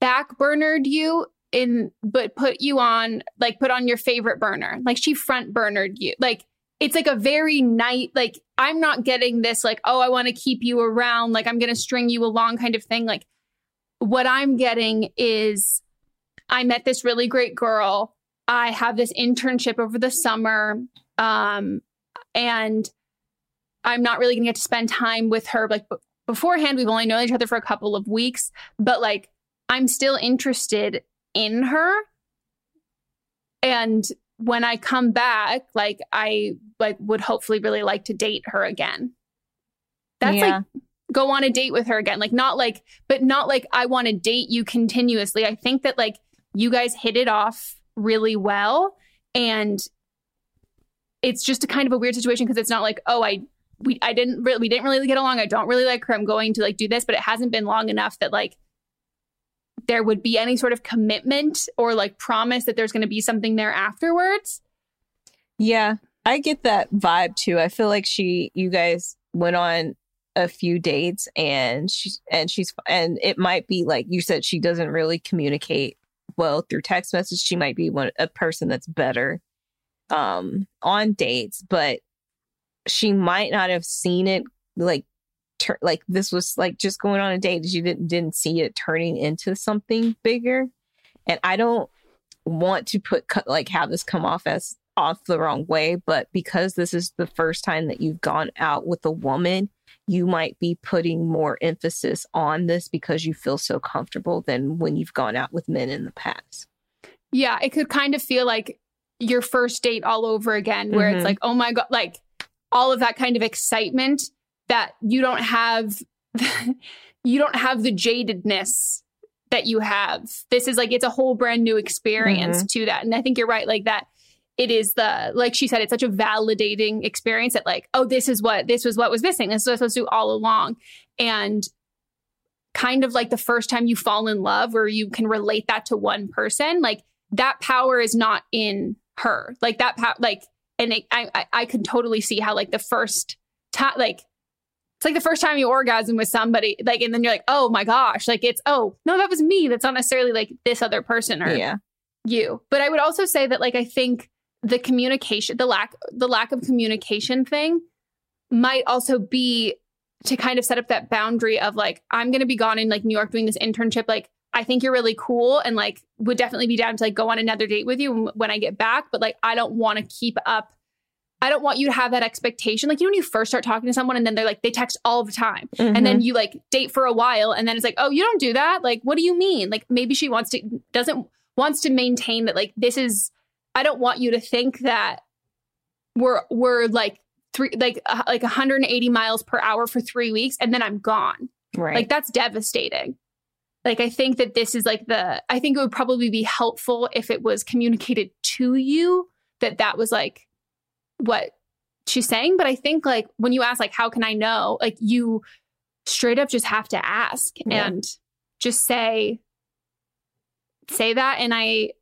backburnered you in, but put you on like put on your favorite burner. Like she front burnered you. Like it's like a very night. Like I'm not getting this. Like oh, I want to keep you around. Like I'm gonna string you along kind of thing. Like what I'm getting is I met this really great girl. I have this internship over the summer. Um, and I'm not really going to get to spend time with her like b- beforehand we've only known each other for a couple of weeks, but like I'm still interested in her. And when I come back, like I like would hopefully really like to date her again. That's Yeah. like go on a date with her again. Like not like but not like I want to date you continuously. I think that like you guys hit it off really well and it's just a kind of a weird situation because it's not like, oh, I we I didn't really we didn't really get along. I don't really like her. I'm going to like do this, but it hasn't been long enough that like there would be any sort of commitment or like promise that there's going to be something there afterwards. Yeah, I get that vibe too. I feel like she, you guys went on a few dates, and she's and she's and it might be like you said, she doesn't really communicate well through text message. She might be one a person that's better um on dates, but she might not have seen it like like this was like just going on a date. She didn't didn't see it turning into something bigger, and I don't want to put like have this come off as off the wrong way, but because this is the first time that you've gone out with a woman, you might be putting more emphasis on this because you feel so comfortable than when you've gone out with men in the past. Yeah, it could kind of feel like your first date all over again, where Mhm. it's like, oh my God, like all of that kind of excitement that you don't have, you don't have the jadedness that you have. This is like, it's a whole brand new experience Mhm. to that. And I think you're right, like that. It is the, like she said, it's such a validating experience that, like, oh, this is what, this was what was missing. This is what I was supposed to do all along. And kind of like the first time you fall in love where you can relate that to one person like that power is not in her like that power like and it, I, I i could totally see how like the first time like it's like the first time you orgasm with somebody like and then you're like oh my gosh like it's oh no that was me that's not necessarily like this other person or Yeah. you but i would also say that like i think the communication the lack the lack of communication thing might also be to kind of set up that boundary of like i'm going to be gone in like new york doing this internship. Like i think you're really cool and like would definitely be down to like go on another date with you when i get back but like i don't want to keep up. I don't want you to have that expectation. Like you know when you first start talking to someone and then they're like they text all the time and then Mhm. you like date for a while and then it's like oh you don't do that? Like what do you mean? Like maybe she wants to doesn't wants to maintain that like this is i don't want you to think that we're we're like three like uh, like 180 miles per hour for 3 weeks and then I'm gone. Right. Like that's devastating. Like I think that this is like the I think it would probably be helpful if it was communicated to you that that was like what she's saying, but I think like when you ask like how can I know? Like you straight up just have to ask Yeah. and just say say that and I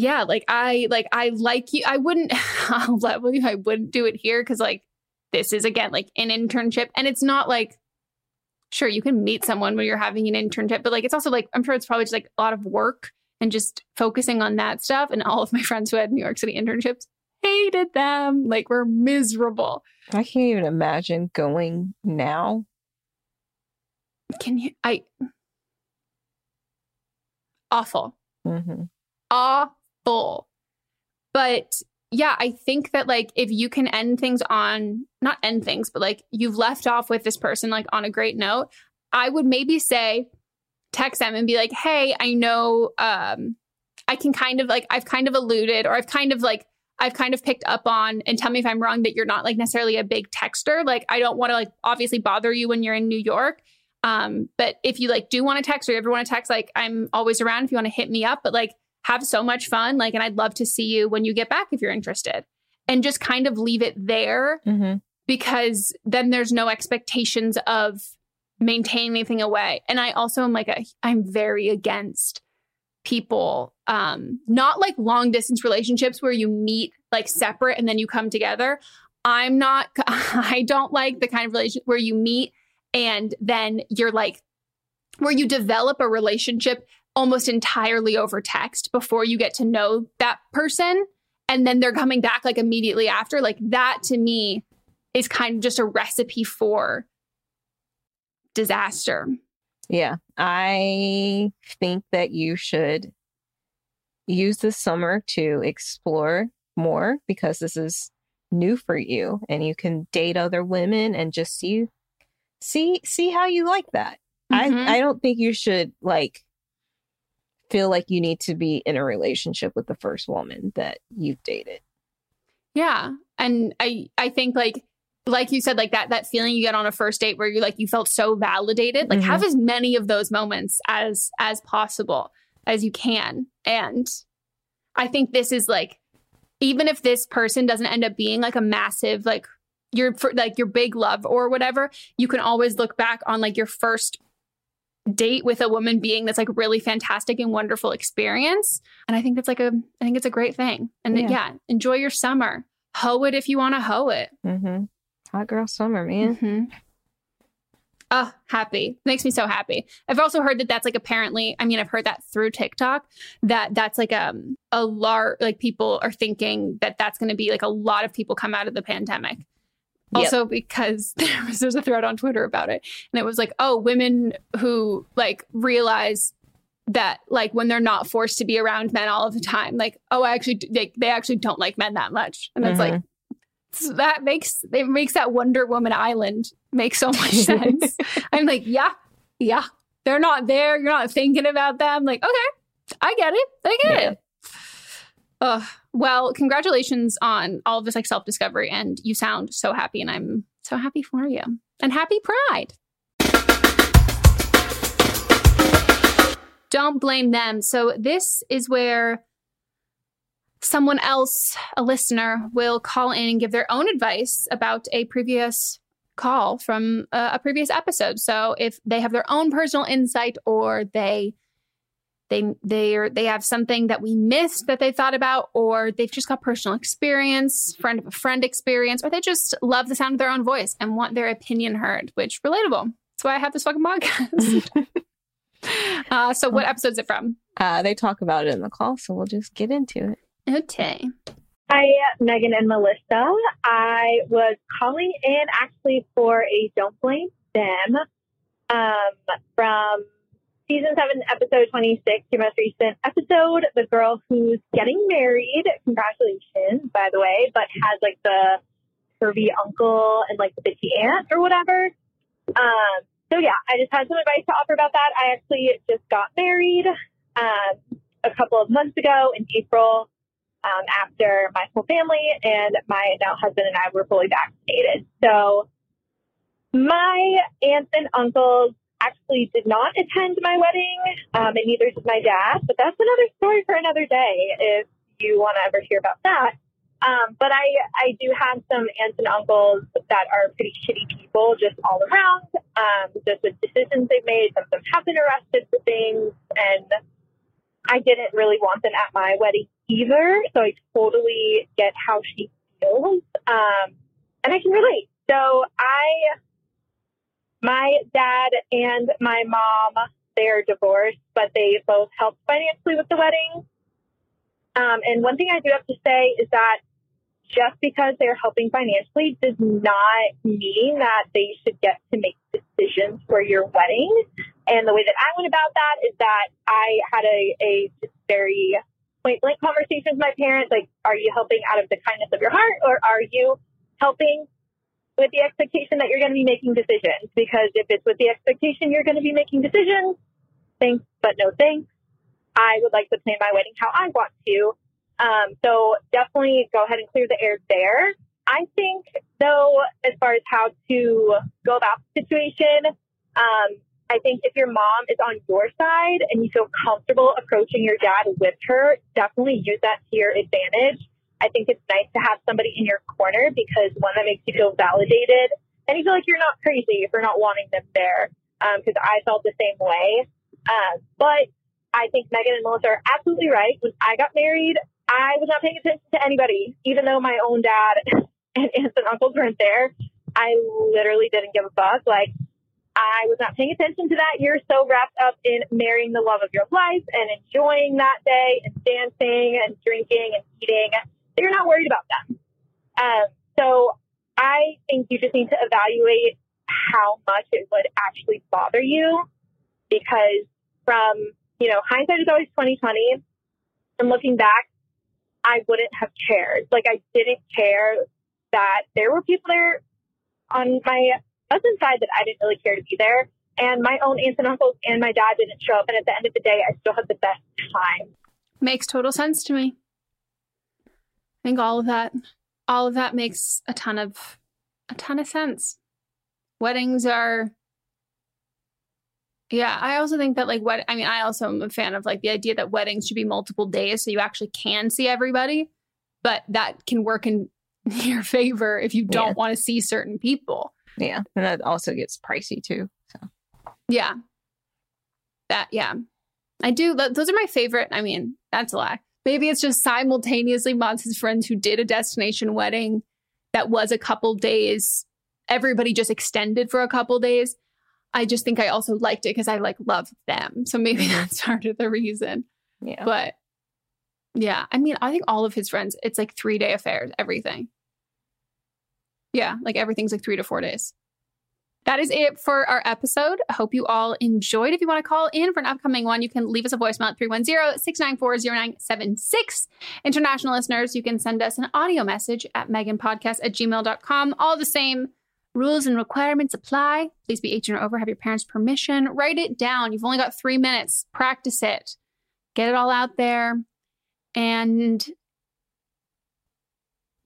yeah, like I like I like you. I wouldn't I'll level you. I wouldn't do it here because like this is again like an internship, and it's not like sure you can meet someone when you're having an internship, but like it's also like I'm sure it's probably just like a lot of work and just focusing on that stuff. And all of my friends who had New York City internships hated them. Like we're miserable. I can't even imagine going now. Can you? I awful. Mm-hmm. awful. But yeah, I think that like if you can end things on not end things, but like you've left off with this person like on a great note, I would maybe say text them and be like, "Hey, I know um I can kind of like I've kind of alluded or I've kind of like I've kind of picked up on and tell me if I'm wrong that you're not like necessarily a big texter. Like I don't want to like obviously bother you when you're in New York. Um, but if you like do want to text or you ever want to text, like I'm always around if you want to hit me up. But like have so much fun. Like, and I'd love to see you when you get back if you're interested. And just kind of leave it there Mm-hmm. because then there's no expectations of maintaining anything away. And I also am like a I'm very against people um not like long distance relationships where you meet like separate and then you come together. I'm not I don't like the kind of relationship where you meet and then you're like where you develop a relationship almost entirely over text before you get to know that person and then they're coming back like immediately after like that to me is kind of just a recipe for disaster Yeah, I think that you should use this summer to explore more because this is new for you and you can date other women and just see see see how you like that. Mhm. I I don't think you should like feel like you need to be in a relationship with the first woman that you've dated. Yeah. And I I think like like you said like that that feeling you get on a first date where you like you felt so validated like Mhm. have as many of those moments as as possible as you can and I think this is like even if this person doesn't end up being like a massive like your for, like your big love or whatever you can always look back on like your first date with a woman being this like really fantastic and wonderful experience and i think that's like a i think it's a great thing and Yeah. yeah, enjoy your summer hoe it if you want to hoe it Mm-hmm. Hot girl summer, man. mm-hmm. oh happy makes me so happy i've also heard that that's like apparently i mean i've heard that through tiktok that that's like um a large like people are thinking that that's going to be like a lot of people come out of the pandemic Yep. also because there was, there's a thread on twitter about it. And it was like oh women who like realize that like when they're not forced to be around men all of the time like oh i actually they, they actually don't like men that much. And it's like mm-hmm. so that makes it makes that wonder woman island make so much sense. I'm like yeah yeah. They're not there. You're not thinking about them. Like okay i get it. I get Yeah. it Ugh. Well congratulations on all of this like self-discovery and you sound so happy and i'm so happy for you. And happy pride! Don't blame them. So this is where someone else, a listener, will call in and give their own advice about a previous call from uh, a previous episode. So if they have their own personal insight or they they they are they have something that we missed that they thought about or they've just got personal experience, friend of a friend experience, or they just love the sound of their own voice and want their opinion heard, which relatable. That's why I have this fucking podcast. uh, so what episode is it from? Uh, they talk about it in the call, so we'll just get into it. Okay. Hi, Megan and Melissa. I was calling in actually for a Don't Blame Them um, from season seven, episode 26, your most recent episode. The girl who's getting married, congratulations, by the way, but has like the curvy uncle and like the bitchy aunt or whatever. Um, so yeah, I just had some advice to offer about that. I actually just got married um, a couple of months ago in April um, after my whole family and my now husband and I were fully vaccinated. So my aunts and uncles actually did not attend my wedding, um, and neither did my dad. But that's another story for another day if you want to ever hear about that. Um, but I, I do have some aunts and uncles that are pretty shitty people just all around, um, just with decisions they've made. Some of them have been arrested for things, and I didn't really want them at my wedding either. So I totally get how she feels. Um, and I can relate. So I, my dad and my mom, they're divorced, but they both helped financially with the wedding. Um, and one thing I do have to say is that just because they're helping financially does not mean that they should get to make decisions for your wedding. And the way that I went about that is that I had a, a very point blank conversation with my parents like, are you helping out of the kindness of your heart or are you helping with the expectation that you're going to be making decisions? Because if it's with the expectation you're going to be making decisions, thanks, but no thanks. I would like to plan my wedding how I want to. Um, so definitely go ahead and clear the air there. I think, though, as far as how to go about the situation, um, I think if your mom is on your side and you feel comfortable approaching your dad with her, definitely use that to your advantage. I think it's nice to have somebody in your corner because one that makes you feel validated and you feel like you're not crazy you're not wanting them there. Because I felt the same way. Um, but I think Megan and Melissa are absolutely right. When I got married, I was not paying attention to anybody, even though my own dad and aunts and uncles weren't there. I literally didn't give a fuck. Like, I was not paying attention to that. You're so wrapped up in marrying the love of your life and enjoying that day and dancing and drinking and eating you're not worried about them. Um, so I think you just need to evaluate how much it would actually bother you because from, you know, hindsight is always 2020. And looking back, I wouldn't have cared. Like I didn't care that there were people there on my husband's side that I didn't really care to be there. And my own aunts and uncles and my dad didn't show up. And at the end of the day, I still had the best time. Makes total sense to me. I think all of that, all of that makes a ton of, a ton of sense. Weddings are, yeah. I also think that like what I mean, I also am a fan of like the idea that weddings should be multiple days so you actually can see everybody, but that can work in your favor if you don't Yeah. want to see certain people. Yeah. And that also gets pricey too. So Yeah. That, yeah. I do. Those are my favorite. I mean, that's a lie. Maybe it's just simultaneously Monts' friends who did a destination wedding that was a couple days. Everybody just extended for a couple days. I just think I also liked it because I like love them. So maybe that's part of the reason. Yeah. But yeah, I mean, I think all of his friends, it's like three day affairs, everything. Yeah, like everything's like three to four days. That is it for our episode. I hope you all enjoyed. If you want to call in for an upcoming one, you can leave us a voicemail at 310-694-0976. International listeners, you can send us an audio message at meganpodcast at gmail.com. All the same rules and requirements apply. Please be 18 or over, have your parents' permission. Write it down. You've only got three minutes. Practice it. Get it all out there. And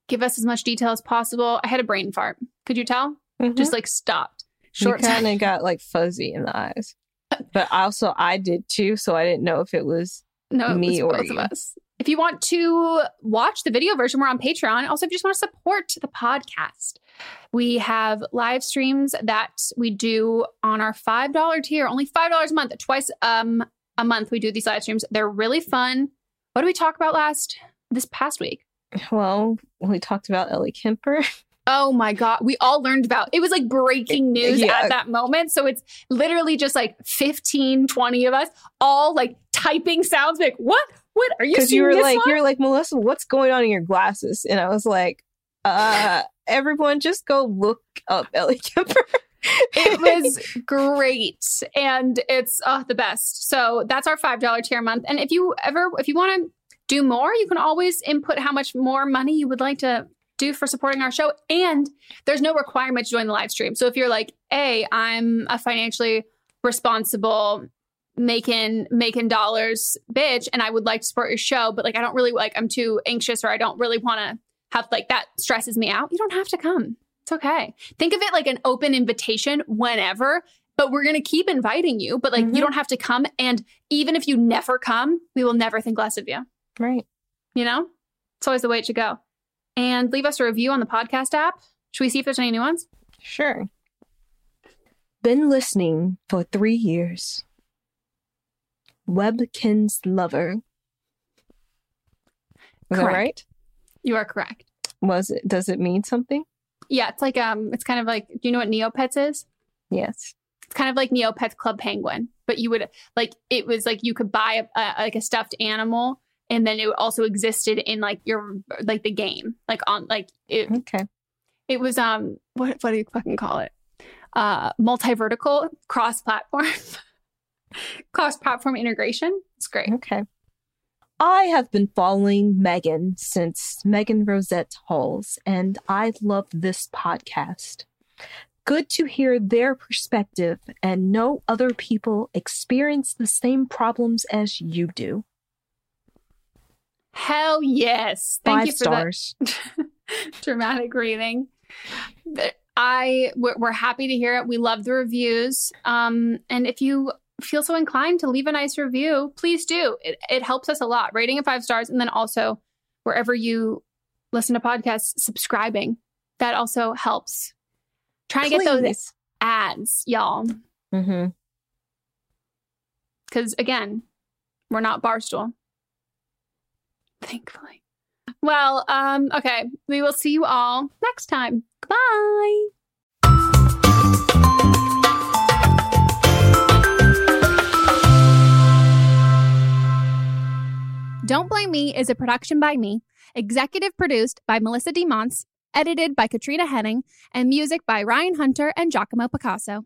give us as much detail as possible. I had a brain fart. Could you tell? Mm-hmm. Just like stopped. Short you kind of got like fuzzy in the eyes. But also I did too, so I didn't know if it was No, it me was or both you. of us. If you want to watch the video version, we're on Patreon. Also, if you just want to support the podcast, we have live streams that we do on our $5 tier, only $5 a month, twice um, a month. We do these live streams. They're really fun. What did we talk about last this past week? Well, we talked about Ellie Kemper. Oh my God. We all learned about it was like breaking news Yeah. at that moment. So it's literally just like 15, 20 of us all like typing sounds like, what? What are you Because you were like, one? you were like, Melissa, what's going on in your glasses? And I was like, uh, everyone just go look up Ellie Kemper. it was great and it's uh, the best so that's our five dollar tier a month and if you ever if you want to do more you can always input how much more money you would like to do for supporting our show and there's no requirement to join the live stream so if you're like hey i'm a financially responsible making making dollars bitch and i would like to support your show but like i don't really like i'm too anxious or i don't really want to have like that stresses me out you don't have to come it's okay. Think of it like an open invitation whenever, but we're going to keep inviting you. But like, you mm-hmm. don't have to come. And even if you never come, we will never think less of you. Right. You know, it's always the way it should go. And leave us a review on the podcast app. Should we see if there's any new ones? Sure. Been listening for three years. Webkinz lover. Was that Correct. right? You are correct. Was it? Does it mean something? Yeah, it's like um, it's kind of like. Do you know what Neopets is? Yes. It's kind of like Neopets Club Penguin, but you would like it was like you could buy a, a like a stuffed animal, and then it also existed in like your like the game, like on like it. Okay. It was um, what what do you fucking call it? Uh, multi-vertical, cross-platform, cross-platform integration. It's great. Okay. I have been following Megan since Megan Rosette Halls, and I love this podcast. Good to hear their perspective and know other people experience the same problems as you do. Hell yes! Thank Five you for stars. that dramatic reading. I we're, happy to hear it. We love the reviews. Um, and if you feel so inclined to leave a nice review, please do. It it helps us a lot. Rating it five stars, and then also wherever you listen to podcasts, subscribing. That also helps. Trying to get those ads, y'all. Mm-hmm. Because again, we're not Barstool. Thankfully. Well, um, okay. We will see you all next time. Goodbye. Don't Blame Me is a production by me, executive produced by Melissa DeMonts, edited by Katrina Henning, and music by Ryan Hunter and Giacomo Picasso.